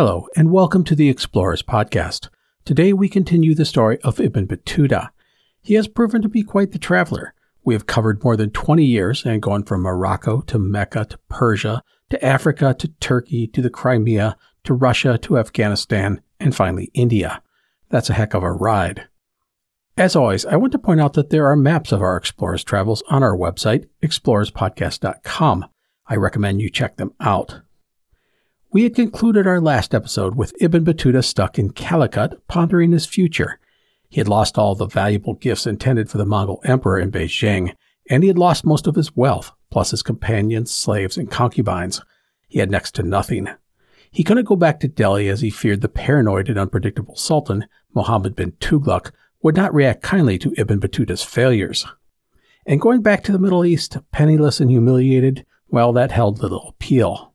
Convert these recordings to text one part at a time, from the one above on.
Hello, and welcome to the Explorers Podcast. Today we continue the story of Ibn Battuta. He has proven to be quite the traveler. We have covered more than 20 years and gone from Morocco to Mecca to Persia to Africa to Turkey to the Crimea to Russia to Afghanistan and finally India. That's a heck of a ride. As always, I want to point out that there are maps of our explorers' travels on our website, explorerspodcast.com. I recommend you check them out. We had concluded our last episode with Ibn Battuta stuck in Calicut, pondering his future. He had lost all the valuable gifts intended for the Mongol emperor in Beijing, and he had lost most of his wealth, plus his companions, slaves, and concubines. He had next to nothing. He couldn't go back to Delhi as he feared the paranoid and unpredictable Sultan, Muhammad bin Tughlaq, would not react kindly to Ibn Battuta's failures. And going back to the Middle East, penniless and humiliated, well, that held little appeal.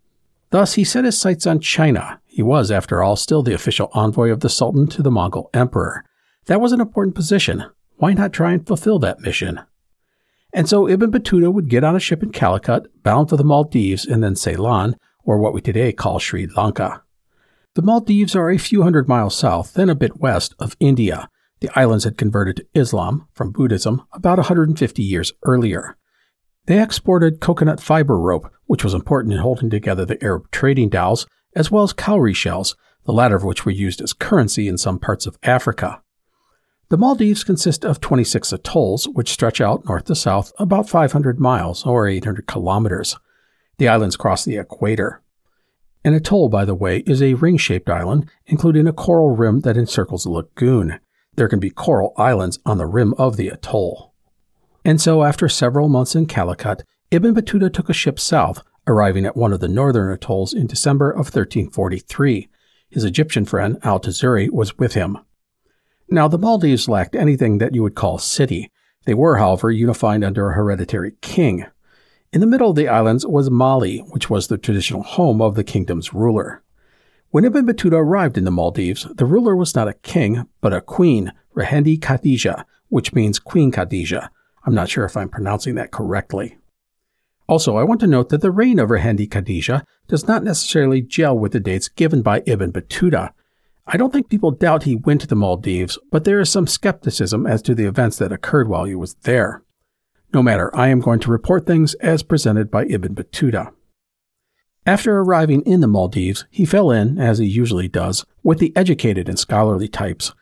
Thus, he set his sights on China. He was, after all, still the official envoy of the Sultan to the Mongol Emperor. That was an important position. Why not try and fulfill that mission? And so Ibn Battuta would get on a ship in Calicut, bound for the Maldives and then Ceylon, or what we today call Sri Lanka. The Maldives are a few hundred miles south, then a bit west, of India. The islands had converted to Islam from Buddhism about 150 years earlier. They exported coconut fiber rope, which was important in holding together the Arab trading dhows, as well as cowrie shells, the latter of which were used as currency in some parts of Africa. The Maldives consist of 26 atolls, which stretch out north to south about 500 miles or 800 kilometers. The islands cross the equator. An atoll, by the way, is a ring shaped island, including a coral rim that encircles a lagoon. There can be coral islands on the rim of the atoll. And so, after several months in Calicut, Ibn Battuta took a ship south, arriving at one of the northern atolls in December of 1343. His Egyptian friend, Al Tazuri, was with him. Now, the Maldives lacked anything that you would call city. They were, however, unified under a hereditary king. In the middle of the islands was Mali, which was the traditional home of the kingdom's ruler. When Ibn Battuta arrived in the Maldives, the ruler was not a king, but a queen, Rehendi Khadija, which means Queen Khadija, I'm not sure if I'm pronouncing that correctly. Also, I want to note that the reign of Rehendi Khadija does not necessarily gel with the dates given by Ibn Battuta. I don't think people doubt he went to the Maldives, but there is some skepticism as to the events that occurred while he was there. No matter, I am going to report things as presented by Ibn Battuta. After arriving in the Maldives, he fell in, as he usually does, with the educated and scholarly types.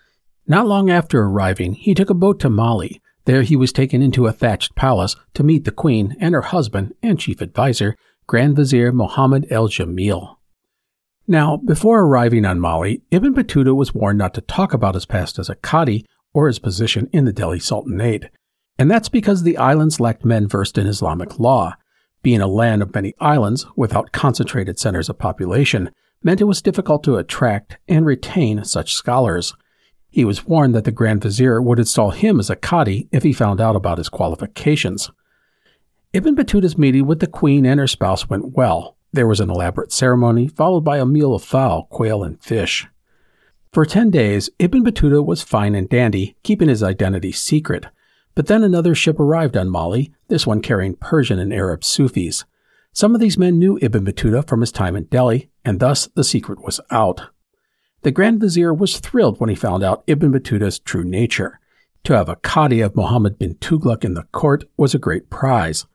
Not long after arriving, he took a boat to Mali, there he was taken into a thatched palace to meet the queen and her husband and chief adviser, Grand Vizier Mohammed el Jamil. Now, before arriving on Mali, Ibn Battuta was warned not to talk about his past as a Qadi or his position in the Delhi Sultanate. And that's because the islands lacked men versed in Islamic law. Being a land of many islands without concentrated centers of population meant it was difficult to attract and retain such scholars. He was warned that the Grand Vizier would install him as a Qadi if he found out about his qualifications. Ibn Battuta's meeting with the queen and her spouse went well. There was an elaborate ceremony, followed by a meal of fowl, quail, and fish. For ten days, Ibn Battuta was fine and dandy, keeping his identity secret. But then another ship arrived on Mali, this one carrying Persian and Arab Sufis. Some of these men knew Ibn Battuta from his time in Delhi, and thus the secret was out. The Grand Vizier was thrilled when he found out Ibn Battuta's true nature. To have a Qadi of Muhammad bin Tughlaq in the court was a great prize.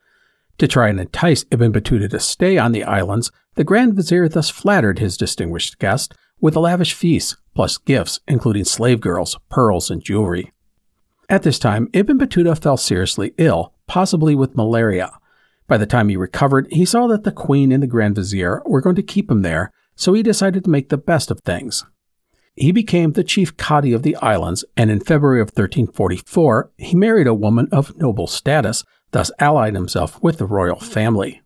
To try and entice Ibn Battuta to stay on the islands, the Grand Vizier thus flattered his distinguished guest with a lavish feast, plus gifts, including slave girls, pearls, and jewelry. At this time, Ibn Battuta fell seriously ill, possibly with malaria. By the time he recovered, he saw that the queen and the Grand Vizier were going to keep him there, so he decided to make the best of things. He became the chief Qadi of the islands, and in February of 1344, he married a woman of noble status, thus allied himself with the royal family.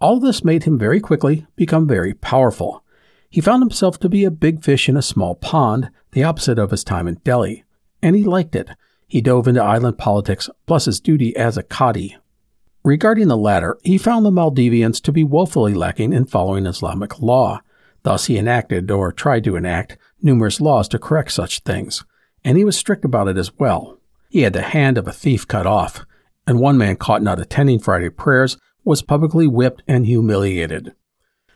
All this made him very quickly become very powerful. He found himself to be a big fish in a small pond, the opposite of his time in Delhi, and he liked it. He dove into island politics, plus his duty as a Qadi. Regarding the latter, he found the Maldivians to be woefully lacking in following Islamic law. Thus, he enacted, or tried to enact, numerous laws to correct such things, and he was strict about it as well. He had the hand of a thief cut off, and one man caught not attending Friday prayers was publicly whipped and humiliated.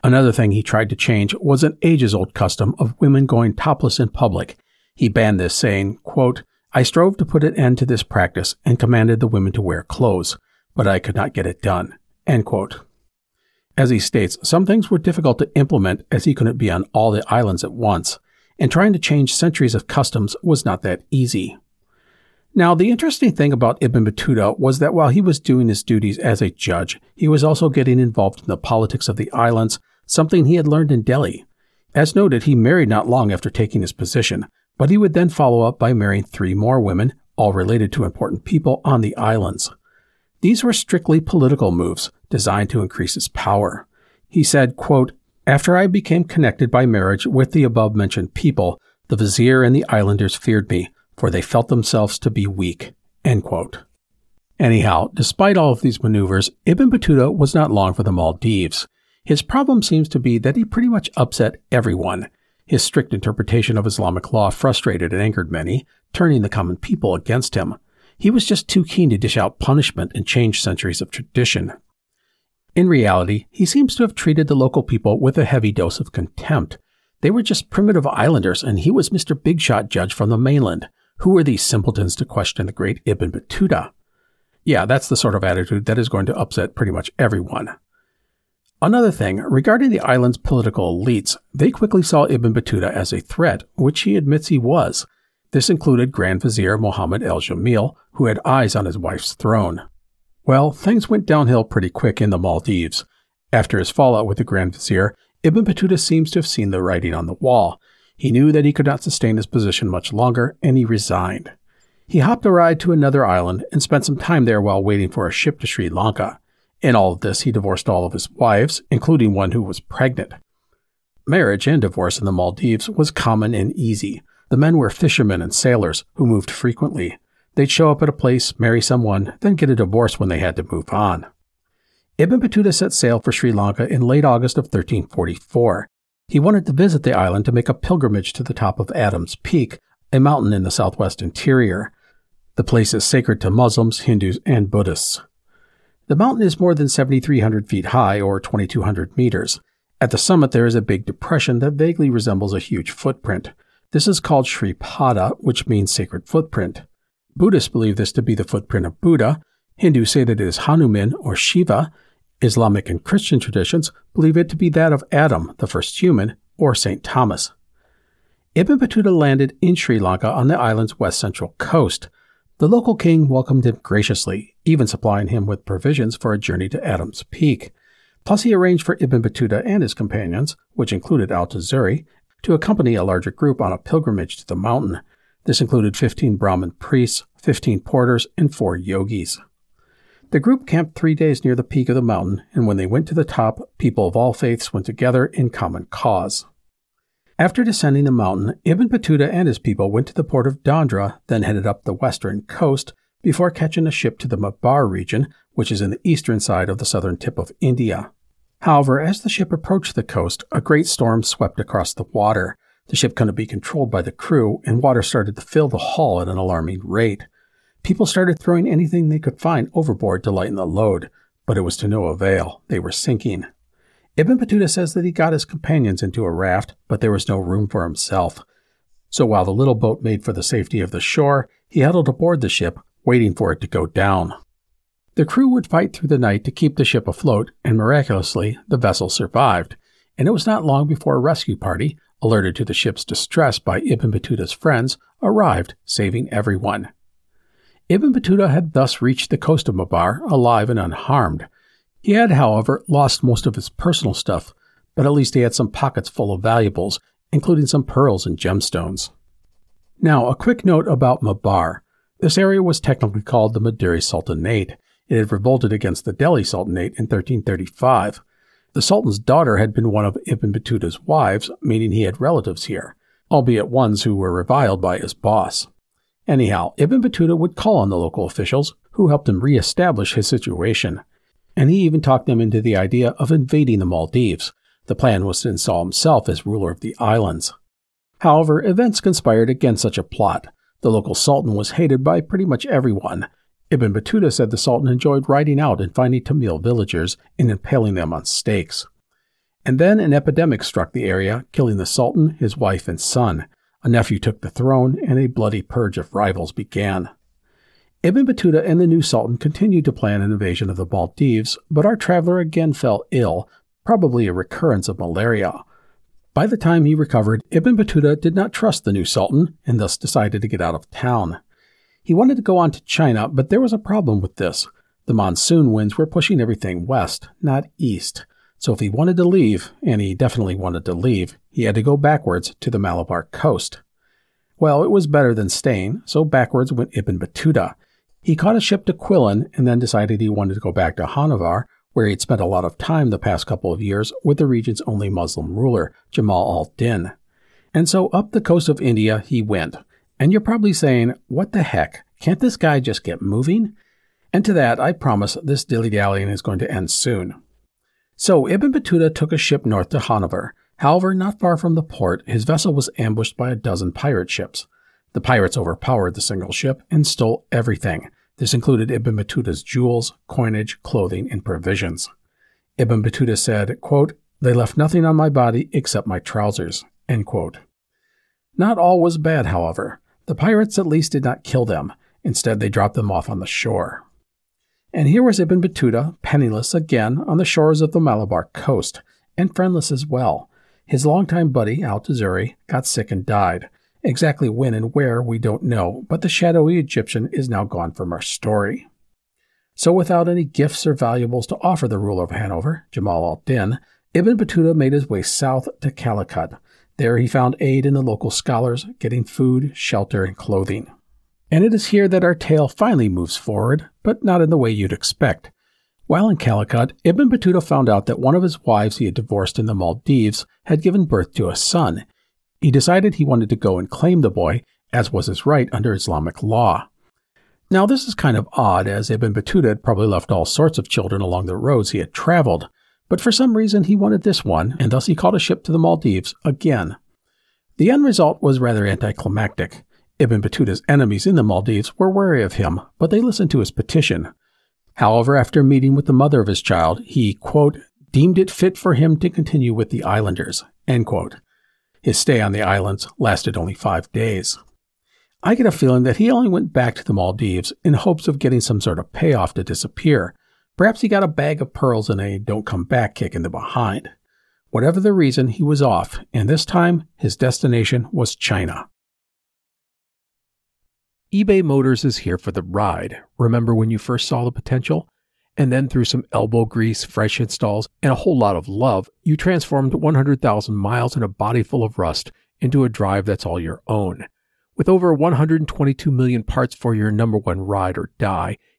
Another thing he tried to change was an ages old custom of women going topless in public. He banned this, saying, quote, I strove to put an end to this practice and commanded the women to wear clothes, but I could not get it done. As he states, some things were difficult to implement as he couldn't be on all the islands at once, and trying to change centuries of customs was not that easy. Now, the interesting thing about Ibn Battuta was that while he was doing his duties as a judge, he was also getting involved in the politics of the islands, something he had learned in Delhi. As noted, he married not long after taking his position, but he would then follow up by marrying three more women, all related to important people on the islands. These were strictly political moves designed to increase his power. He said, quote, After I became connected by marriage with the above mentioned people, the vizier and the islanders feared me, for they felt themselves to be weak. Anyhow, despite all of these maneuvers, Ibn Battuta was not long for the Maldives. His problem seems to be that he pretty much upset everyone. His strict interpretation of Islamic law frustrated and angered many, turning the common people against him. He was just too keen to dish out punishment and change centuries of tradition. In reality, he seems to have treated the local people with a heavy dose of contempt. They were just primitive islanders, and he was Mr. Big Shot Judge from the mainland. Who were these simpletons to question the great Ibn Battuta? Yeah, that's the sort of attitude that is going to upset pretty much everyone. Another thing, regarding the island's political elites, they quickly saw Ibn Battuta as a threat, which he admits he was. This included Grand Vizier Mohammed El Jamil, who had eyes on his wife's throne. Well, things went downhill pretty quick in the Maldives. After his fallout with the Grand Vizier, Ibn Battuta seems to have seen the writing on the wall. He knew that he could not sustain his position much longer, and he resigned. He hopped a ride to another island and spent some time there while waiting for a ship to Sri Lanka. In all of this, he divorced all of his wives, including one who was pregnant. Marriage and divorce in the Maldives was common and easy. The men were fishermen and sailors who moved frequently. They'd show up at a place, marry someone, then get a divorce when they had to move on. Ibn Battuta set sail for Sri Lanka in late August of 1344. He wanted to visit the island to make a pilgrimage to the top of Adam's Peak, a mountain in the southwest interior. The place is sacred to Muslims, Hindus, and Buddhists. The mountain is more than 7,300 feet high, or 2,200 meters. At the summit, there is a big depression that vaguely resembles a huge footprint. This is called Sri Pada, which means sacred footprint. Buddhists believe this to be the footprint of Buddha. Hindus say that it is Hanuman or Shiva, Islamic and Christian traditions believe it to be that of Adam, the first human, or St. Thomas. Ibn Battuta landed in Sri Lanka on the island's west central coast. The local king welcomed him graciously, even supplying him with provisions for a journey to Adam's Peak. Plus, he arranged for Ibn Battuta and his companions, which included Al Tazuri, to accompany a larger group on a pilgrimage to the mountain. This included 15 Brahmin priests, 15 porters, and four yogis. The group camped three days near the peak of the mountain, and when they went to the top, people of all faiths went together in common cause. After descending the mountain, Ibn Battuta and his people went to the port of Dandra, then headed up the western coast before catching a ship to the Mabar region, which is in the eastern side of the southern tip of India. However, as the ship approached the coast, a great storm swept across the water. The ship couldn't be controlled by the crew, and water started to fill the hull at an alarming rate. People started throwing anything they could find overboard to lighten the load. but it was to no avail. They were sinking. Ibn Battuta says that he got his companions into a raft, but there was no room for himself. So while the little boat made for the safety of the shore, he huddled aboard the ship, waiting for it to go down. The crew would fight through the night to keep the ship afloat, and miraculously, the vessel survived. And it was not long before a rescue party, alerted to the ship's distress by Ibn Battuta's friends, arrived, saving everyone. Ibn Battuta had thus reached the coast of Maabar alive and unharmed. He had, however, lost most of his personal stuff, but at least he had some pockets full of valuables, including some pearls and gemstones. Now, a quick note about Maabar. This area was technically called the Madurai Sultanate. It had revolted against the Delhi Sultanate in 1335. The Sultan's daughter had been one of Ibn Battuta's wives, meaning he had relatives here, albeit ones who were reviled by his boss. Anyhow, Ibn Battuta would call on the local officials, who helped him re-establish his situation. And he even talked them into the idea of invading the Maldives. The plan was to install himself as ruler of the islands. However, events conspired against such a plot. The local sultan was hated by pretty much everyone, Ibn Battuta said the Sultan enjoyed riding out and finding Tamil villagers and impaling them on stakes. And then an epidemic struck the area, killing the Sultan, his wife, and son. A nephew took the throne, and a bloody purge of rivals began. Ibn Battuta and the new Sultan continued to plan an invasion of the Maldives, but our traveler again fell ill, probably a recurrence of malaria. By the time he recovered, Ibn Battuta did not trust the new Sultan and thus decided to get out of town. He wanted to go on to China, but there was a problem with this. The monsoon winds were pushing everything west, not east. So if he wanted to leave, and he definitely wanted to leave, he had to go backwards to the Malabar coast. Well, it was better than staying, so backwards went Ibn Battuta. He caught a ship to Quilon and then decided he wanted to go back to Honavar, where he'd spent a lot of time the past couple of years with the region's only Muslim ruler, Jamal al-Din. And so up the coast of India he went, and you're probably saying, what the heck? Can't this guy just get moving? And to that, I promise this dilly dallying is going to end soon. So Ibn Battuta took a ship north to Honavar. However, not far from the port, his vessel was ambushed by a dozen pirate ships. The pirates overpowered the single ship and stole everything. This included Ibn Battuta's jewels, coinage, clothing, and provisions. Ibn Battuta said, quote, They left nothing on my body except my trousers. Not all was bad, however. The pirates at least did not kill them. Instead, they dropped them off on the shore. And here was Ibn Battuta, penniless again, on the shores of the Malabar coast, and friendless as well. His longtime buddy, Al Tazuri, got sick and died. Exactly when and where, we don't know, but the shadowy Egyptian is now gone from our story. So, without any gifts or valuables to offer the ruler of Honavar, Jamal al Din, Ibn Battuta made his way south to Calicut, there he found aid in the local scholars, getting food, shelter, and clothing. And it is here that our tale finally moves forward, but not in the way you'd expect. While in Calicut, Ibn Battuta found out that one of his wives he had divorced in the Maldives had given birth to a son. He decided he wanted to go and claim the boy, as was his right under Islamic law. Now, this is kind of odd, as Ibn Battuta had probably left all sorts of children along the roads he had traveled, but for some reason he wanted this one, and thus he called a ship to the Maldives again. The end result was rather anticlimactic. Ibn Battuta's enemies in the Maldives were wary of him, but they listened to his petition. However, after meeting with the mother of his child, he, quote, deemed it fit for him to continue with the islanders, His stay on the islands lasted only five days. I get a feeling that he only went back to the Maldives in hopes of getting some sort of payoff to disappear, Perhaps he got a bag of pearls and a don't come back kick in the behind. Whatever the reason, he was off, and this time his destination was China. eBay Motors is here for the ride. Remember when you first saw the potential? And then through some elbow grease, fresh installs, and a whole lot of love, you transformed 100,000 miles and a body full of rust into a drive that's all your own. With over 122 million parts for your number one ride or die,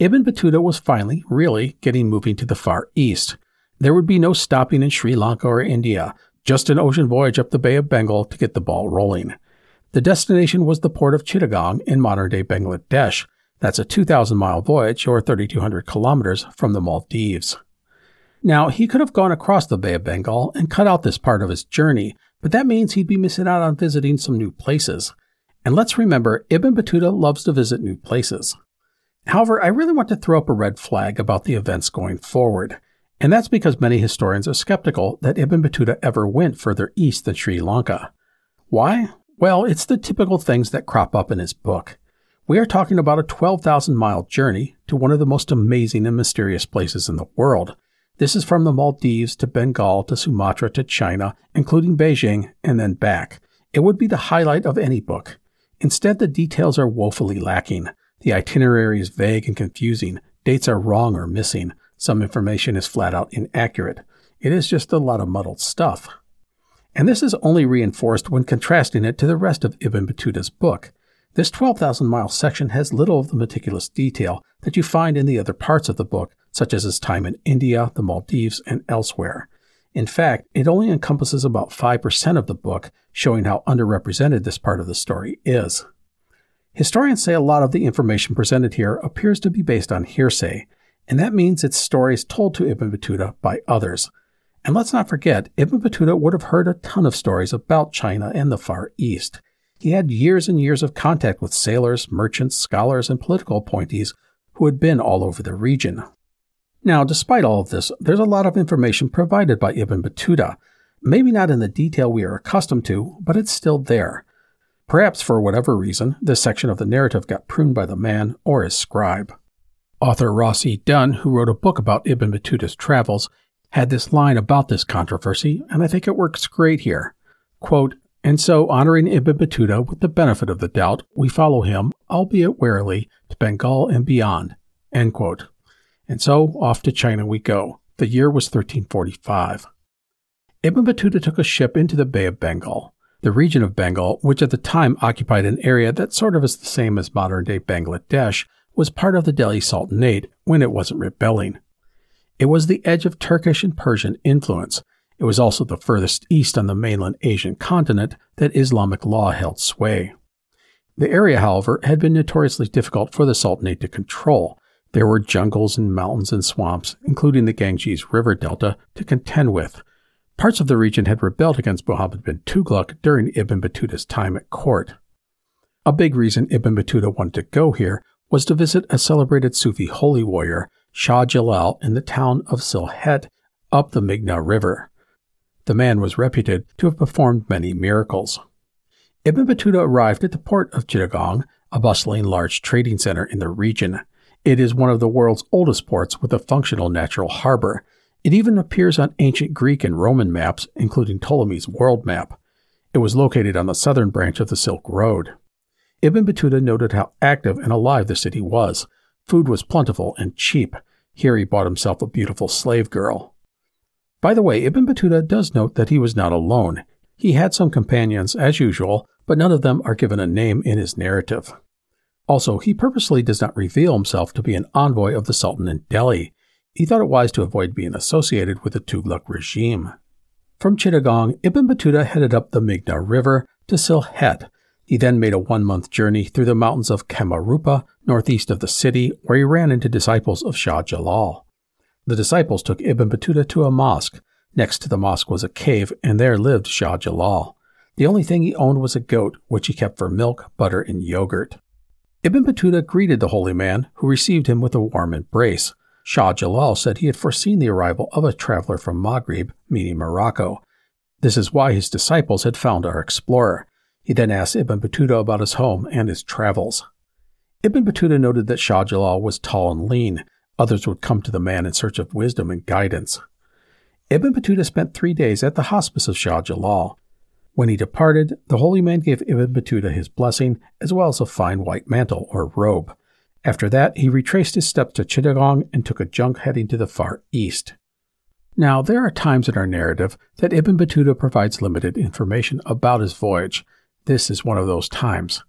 Ibn Battuta was finally, really, getting moving to the Far East. There would be no stopping in Sri Lanka or India, just an ocean voyage up the Bay of Bengal to get the ball rolling. The destination was the port of Chittagong in modern day Bangladesh. That's a 2,000 mile voyage, or 3,200 kilometers, from the Maldives. Now, he could have gone across the Bay of Bengal and cut out this part of his journey, but that means he'd be missing out on visiting some new places. And let's remember, Ibn Battuta loves to visit new places. However, I really want to throw up a red flag about the events going forward. And that's because many historians are skeptical that Ibn Battuta ever went further east than Sri Lanka. Why? Well, it's the typical things that crop up in his book. We are talking about a 12,000 mile journey to one of the most amazing and mysterious places in the world. This is from the Maldives to Bengal to Sumatra to China, including Beijing, and then back. It would be the highlight of any book. Instead, the details are woefully lacking. The itinerary is vague and confusing. Dates are wrong or missing. Some information is flat out inaccurate. It is just a lot of muddled stuff. And this is only reinforced when contrasting it to the rest of Ibn Battuta's book. This 12,000 mile section has little of the meticulous detail that you find in the other parts of the book, such as his time in India, the Maldives, and elsewhere. In fact, it only encompasses about 5% of the book, showing how underrepresented this part of the story is. Historians say a lot of the information presented here appears to be based on hearsay, and that means it's stories told to Ibn Battuta by others. And let's not forget, Ibn Battuta would have heard a ton of stories about China and the Far East. He had years and years of contact with sailors, merchants, scholars, and political appointees who had been all over the region. Now, despite all of this, there's a lot of information provided by Ibn Battuta. Maybe not in the detail we are accustomed to, but it's still there. Perhaps for whatever reason, this section of the narrative got pruned by the man or his scribe. Author Ross E. Dunn, who wrote a book about Ibn Battuta's travels, had this line about this controversy, and I think it works great here. Quote, and so, honoring Ibn Battuta with the benefit of the doubt, we follow him, albeit warily, to Bengal and beyond. End quote. And so, off to China we go. The year was 1345. Ibn Battuta took a ship into the Bay of Bengal. The region of Bengal, which at the time occupied an area that sort of is the same as modern day Bangladesh, was part of the Delhi Sultanate when it wasn't rebelling. It was the edge of Turkish and Persian influence. It was also the furthest east on the mainland Asian continent that Islamic law held sway. The area, however, had been notoriously difficult for the Sultanate to control. There were jungles and mountains and swamps, including the Ganges River Delta, to contend with. Parts of the region had rebelled against Muhammad bin Tughlaq during Ibn Battuta's time at court. A big reason Ibn Battuta wanted to go here was to visit a celebrated Sufi holy warrior, Shah Jalal, in the town of Sylhet up the Meghna River. The man was reputed to have performed many miracles. Ibn Battuta arrived at the port of Chittagong, a bustling large trading center in the region. It is one of the world's oldest ports with a functional natural harbor. It even appears on ancient Greek and Roman maps, including Ptolemy's world map. It was located on the southern branch of the Silk Road. Ibn Battuta noted how active and alive the city was. Food was plentiful and cheap. Here he bought himself a beautiful slave girl. By the way, Ibn Battuta does note that he was not alone. He had some companions, as usual, but none of them are given a name in his narrative. Also, he purposely does not reveal himself to be an envoy of the Sultan in Delhi. He thought it wise to avoid being associated with the Tughlaq regime. From Chittagong, Ibn Battuta headed up the Meghna River to Sylhet, he then made a one month journey through the mountains of Kamarupa, northeast of the city, where he ran into disciples of Shah Jalal. The disciples took Ibn Battuta to a mosque. Next to the mosque was a cave, and there lived Shah Jalal. The only thing he owned was a goat, which he kept for milk, butter, and yogurt. Ibn Battuta greeted the holy man, who received him with a warm embrace. Shah Jalal said he had foreseen the arrival of a traveler from Maghreb, meaning Morocco. This is why his disciples had found our explorer. He then asked Ibn Battuta about his home and his travels. Ibn Battuta noted that Shah Jalal was tall and lean. Others would come to the man in search of wisdom and guidance. Ibn Battuta spent three days at the hospice of Shah Jalal. When he departed, the holy man gave Ibn Battuta his blessing as well as a fine white mantle or robe. After that, he retraced his steps to Chittagong and took a junk heading to the far east. Now, there are times in our narrative that Ibn Battuta provides limited information about his voyage. This is one of those times.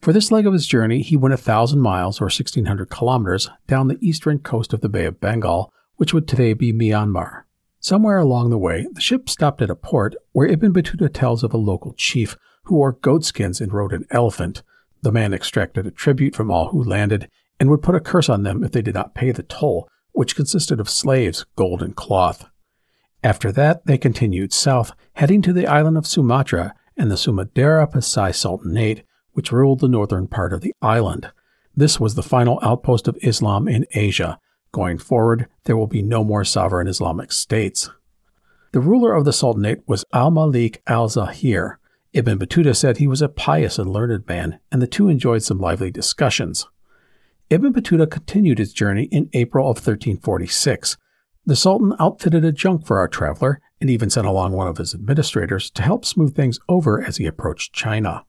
For this leg of his journey, he went a thousand miles or 1600 kilometers down the eastern coast of the Bay of Bengal, which would today be Myanmar. Somewhere along the way, the ship stopped at a port where Ibn Battuta tells of a local chief who wore goatskins and rode an elephant. The man extracted a tribute from all who landed and would put a curse on them if they did not pay the toll, which consisted of slaves, gold, and cloth. After that, they continued south, heading to the island of Sumatra and the Samudra Pasai Sultanate, which ruled the northern part of the island. This was the final outpost of Islam in Asia. Going forward, there will be no more sovereign Islamic states. The ruler of the Sultanate was Al Malik al Zahir. Ibn Battuta said he was a pious and learned man, and the two enjoyed some lively discussions. Ibn Battuta continued his journey in April of 1346, the Sultan outfitted a junk for our traveler and even sent along one of his administrators to help smooth things over as he approached China.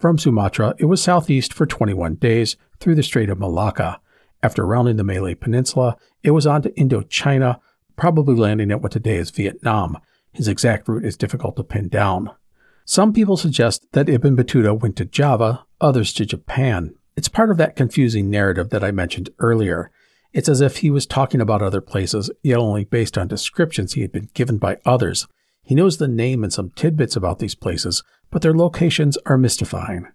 From Sumatra, it was southeast for 21 days through the Strait of Malacca. After rounding the Malay Peninsula, it was on to Indochina, probably landing at what today is Vietnam. His exact route is difficult to pin down. Some people suggest that Ibn Battuta went to Java, others to Japan. It's part of that confusing narrative that I mentioned earlier. It's as if he was talking about other places, yet only based on descriptions he had been given by others. He knows the name and some tidbits about these places, but their locations are mystifying.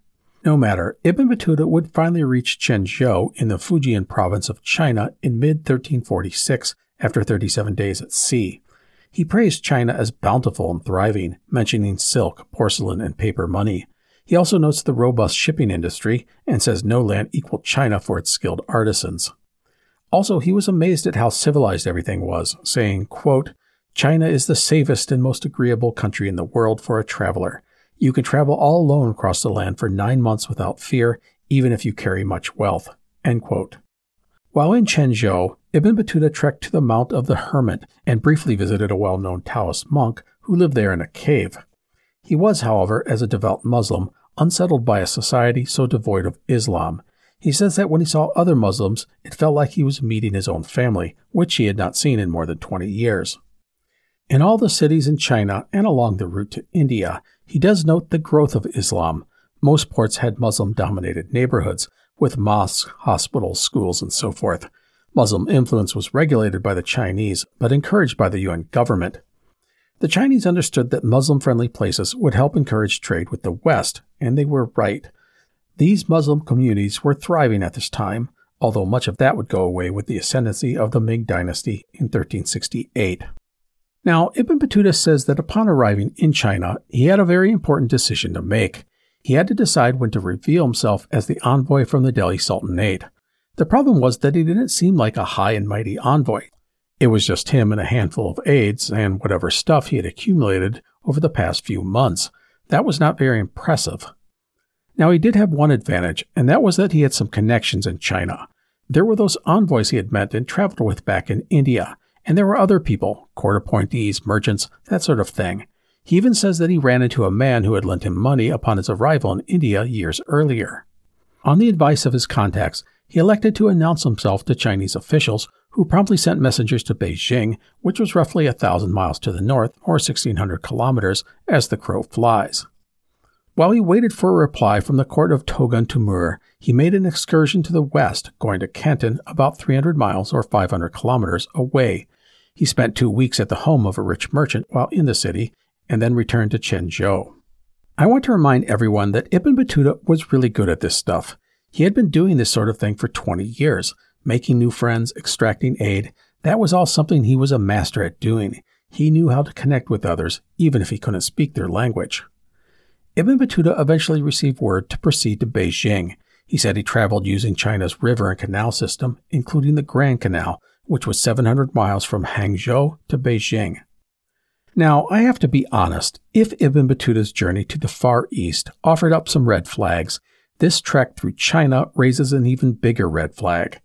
No matter, Ibn Battuta would finally reach Quanzhou in the Fujian province of China in mid 1346 after 37 days at sea. He praised China as bountiful and thriving, mentioning silk, porcelain, and paper money. He also notes the robust shipping industry and says no land equaled China for its skilled artisans. Also, he was amazed at how civilized everything was, saying, quote, China is the safest and most agreeable country in the world for a traveler. You can travel all alone across the land for nine months without fear, even if you carry much wealth. End quote. While in Quanzhou, Ibn Battuta trekked to the Mount of the Hermit and briefly visited a well known Taoist monk who lived there in a cave. He was, however, as a devout Muslim, unsettled by a society so devoid of Islam, he says that when he saw other Muslims, it felt like he was meeting his own family, which he had not seen in more than 20 years. In all the cities in China and along the route to India, he does note the growth of Islam. Most ports had Muslim dominated neighborhoods, with mosques, hospitals, schools, and so forth. Muslim influence was regulated by the Chinese, but encouraged by the Yuan government. The Chinese understood that Muslim friendly places would help encourage trade with the West, and they were right. These Muslim communities were thriving at this time, although much of that would go away with the ascendancy of the Ming dynasty in 1368. Now, Ibn Battuta says that upon arriving in China, he had a very important decision to make. He had to decide when to reveal himself as the envoy from the Delhi Sultanate. The problem was that he didn't seem like a high and mighty envoy. It was just him and a handful of aides and whatever stuff he had accumulated over the past few months. That was not very impressive. Now, he did have one advantage, and that was that he had some connections in China. There were those envoys he had met and traveled with back in India, and there were other people, court appointees, merchants, that sort of thing. He even says that he ran into a man who had lent him money upon his arrival in India years earlier. On the advice of his contacts, he elected to announce himself to Chinese officials, who promptly sent messengers to Beijing, which was roughly a thousand miles to the north, or 1600 kilometers, as the crow flies. While he waited for a reply from the court of Togun Timur, he made an excursion to the west, going to Canton, about 300 miles or 500 kilometers away. He spent two weeks at the home of a rich merchant while in the city, and then returned to Quanzhou. I want to remind everyone that Ibn Battuta was really good at this stuff. He had been doing this sort of thing for 20 years, making new friends, extracting aid. That was all something he was a master at doing. He knew how to connect with others, even if he couldn't speak their language. Ibn Battuta eventually received word to proceed to Beijing. He said he traveled using China's river and canal system, including the Grand Canal, which was 700 miles from Hangzhou to Beijing. Now, I have to be honest, if Ibn Battuta's journey to the Far East offered up some red flags, this trek through China raises an even bigger red flag.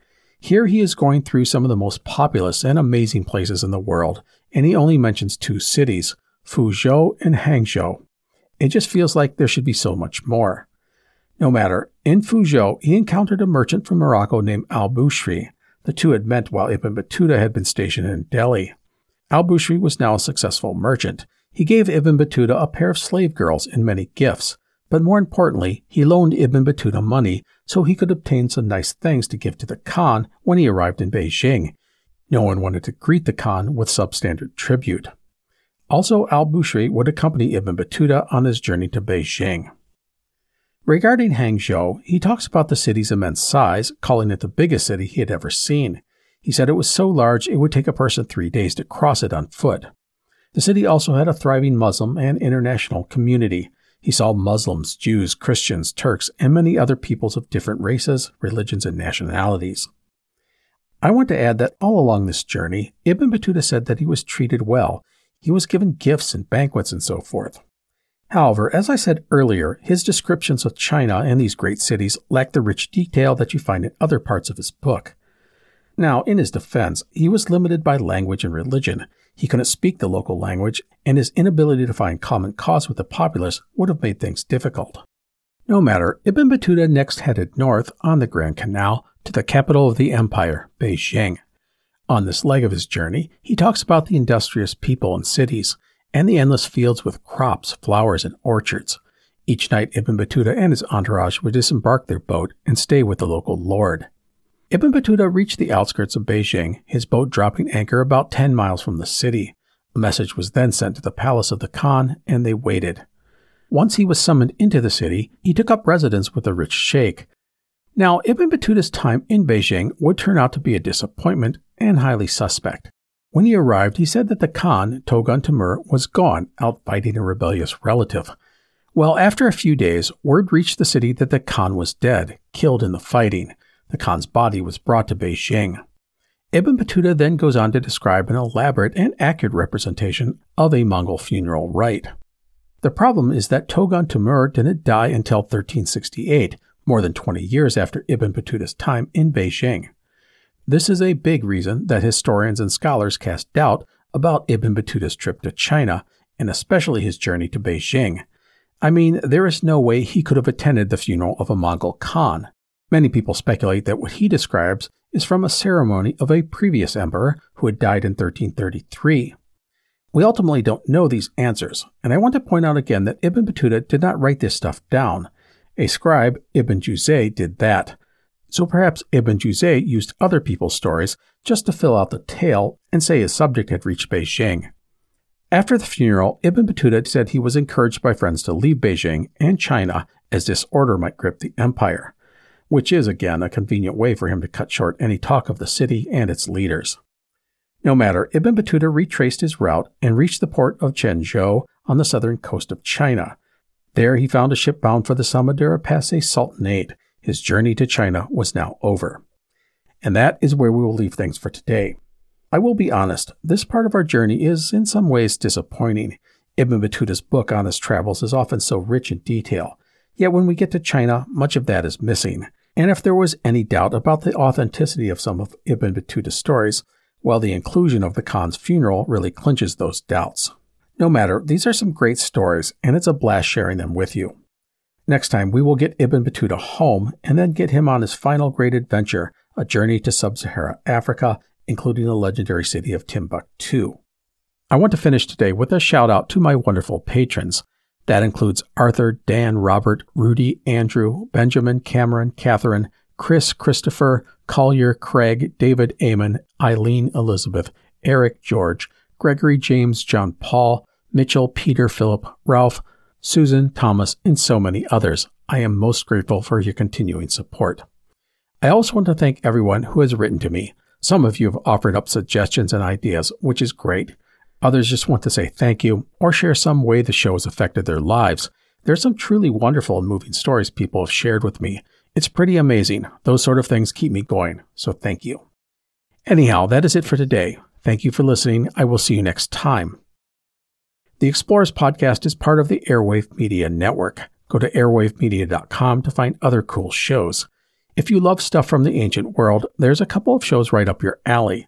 Here he is going through some of the most populous and amazing places in the world, and he only mentions two cities, Fuzhou and Hangzhou. It just feels like there should be so much more. No matter, in Fuzhou, he encountered a merchant from Morocco named Al Bushri. The two had met while Ibn Battuta had been stationed in Delhi. Al Bushri was now a successful merchant. He gave Ibn Battuta a pair of slave girls and many gifts, but more importantly, he loaned Ibn Battuta money so he could obtain some nice things to give to the Khan when he arrived in Beijing. No one wanted to greet the Khan with substandard tribute. Also, al Bushri would accompany Ibn Battuta on his journey to Beijing. Regarding Hangzhou, he talks about the city's immense size, calling it the biggest city he had ever seen. He said it was so large it would take a person three days to cross it on foot. The city also had a thriving Muslim and international community. He saw Muslims, Jews, Christians, Turks, and many other peoples of different races, religions, and nationalities. I want to add that all along this journey, Ibn Battuta said that he was treated well. He was given gifts and banquets and so forth. However, as I said earlier, his descriptions of China and these great cities lack the rich detail that you find in other parts of his book. Now, in his defense, he was limited by language and religion. He couldn't speak the local language, and his inability to find common cause with the populace would have made things difficult. No matter, Ibn Battuta next headed north on the Grand Canal to the capital of the empire, Beijing. On this leg of his journey, he talks about the industrious people and cities, and the endless fields with crops, flowers, and orchards. Each night, Ibn Battuta and his entourage would disembark their boat and stay with the local lord. Ibn Battuta reached the outskirts of Beijing, his boat dropping anchor about 10 miles from the city. A message was then sent to the palace of the Khan, and they waited. Once he was summoned into the city, he took up residence with a rich sheikh. Now, Ibn Battuta's time in Beijing would turn out to be a disappointment and highly suspect. When he arrived, he said that the Khan, Togun Temur, was gone, out fighting a rebellious relative. Well, after a few days, word reached the city that the Khan was dead, killed in the fighting. The Khan's body was brought to Beijing. Ibn Battuta then goes on to describe an elaborate and accurate representation of a Mongol funeral rite. The problem is that Togun Temur didn't die until 1368, more than 20 years after Ibn Battuta's time in Beijing. This is a big reason that historians and scholars cast doubt about Ibn Battuta's trip to China, and especially his journey to Beijing. I mean, there is no way he could have attended the funeral of a Mongol Khan. Many people speculate that what he describes is from a ceremony of a previous emperor who had died in 1333. We ultimately don't know these answers, and I want to point out again that Ibn Battuta did not write this stuff down. A scribe, Ibn Juzay, did that. So perhaps Ibn Juzay used other people's stories just to fill out the tale and say his subject had reached Beijing. After the funeral, Ibn Battuta said he was encouraged by friends to leave Beijing and China as disorder might grip the empire which is again a convenient way for him to cut short any talk of the city and its leaders. No matter, Ibn Battuta retraced his route and reached the port of Quanzhou on the southern coast of China. There he found a ship bound for the Samudra Pasai Sultanate. His journey to China was now over. And that is where we will leave things for today. I will be honest, this part of our journey is in some ways disappointing. Ibn Battuta's book on his travels is often so rich in detail, Yet when we get to China, much of that is missing. And if there was any doubt about the authenticity of some of Ibn Battuta's stories, well, the inclusion of the Khan's funeral really clinches those doubts. No matter, these are some great stories, and it's a blast sharing them with you. Next time, we will get Ibn Battuta home and then get him on his final great adventure, a journey to sub Saharan Africa, including the legendary city of Timbuktu. I want to finish today with a shout out to my wonderful patrons. That includes Arthur, Dan, Robert, Rudy, Andrew, Benjamin, Cameron, Catherine, Chris, Christopher, Collier, Craig, David, Amon, Eileen, Elizabeth, Eric, George, Gregory, James, John, Paul, Mitchell, Peter, Philip, Ralph, Susan, Thomas, and so many others. I am most grateful for your continuing support. I also want to thank everyone who has written to me. Some of you have offered up suggestions and ideas, which is great. Others just want to say thank you or share some way the show has affected their lives. There's some truly wonderful and moving stories people have shared with me. It's pretty amazing. Those sort of things keep me going, so thank you. Anyhow, that is it for today. Thank you for listening. I will see you next time. The Explorers podcast is part of the Airwave Media Network. Go to airwavemedia.com to find other cool shows. If you love stuff from the ancient world, there's a couple of shows right up your alley.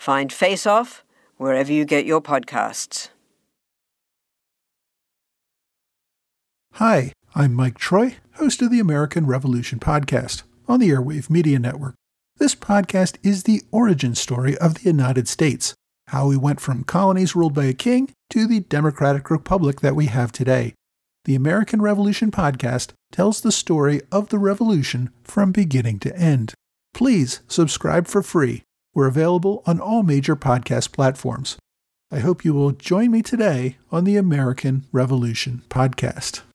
Find Face Off wherever you get your podcasts. Hi, I'm Mike Troy, host of the American Revolution podcast on the Airwave Media Network. This podcast is the origin story of the United States, how we went from colonies ruled by a king to the democratic republic that we have today. The American Revolution podcast tells the story of the revolution from beginning to end. Please subscribe for free. We're available on all major podcast platforms. I hope you will join me today on the American Revolution podcast.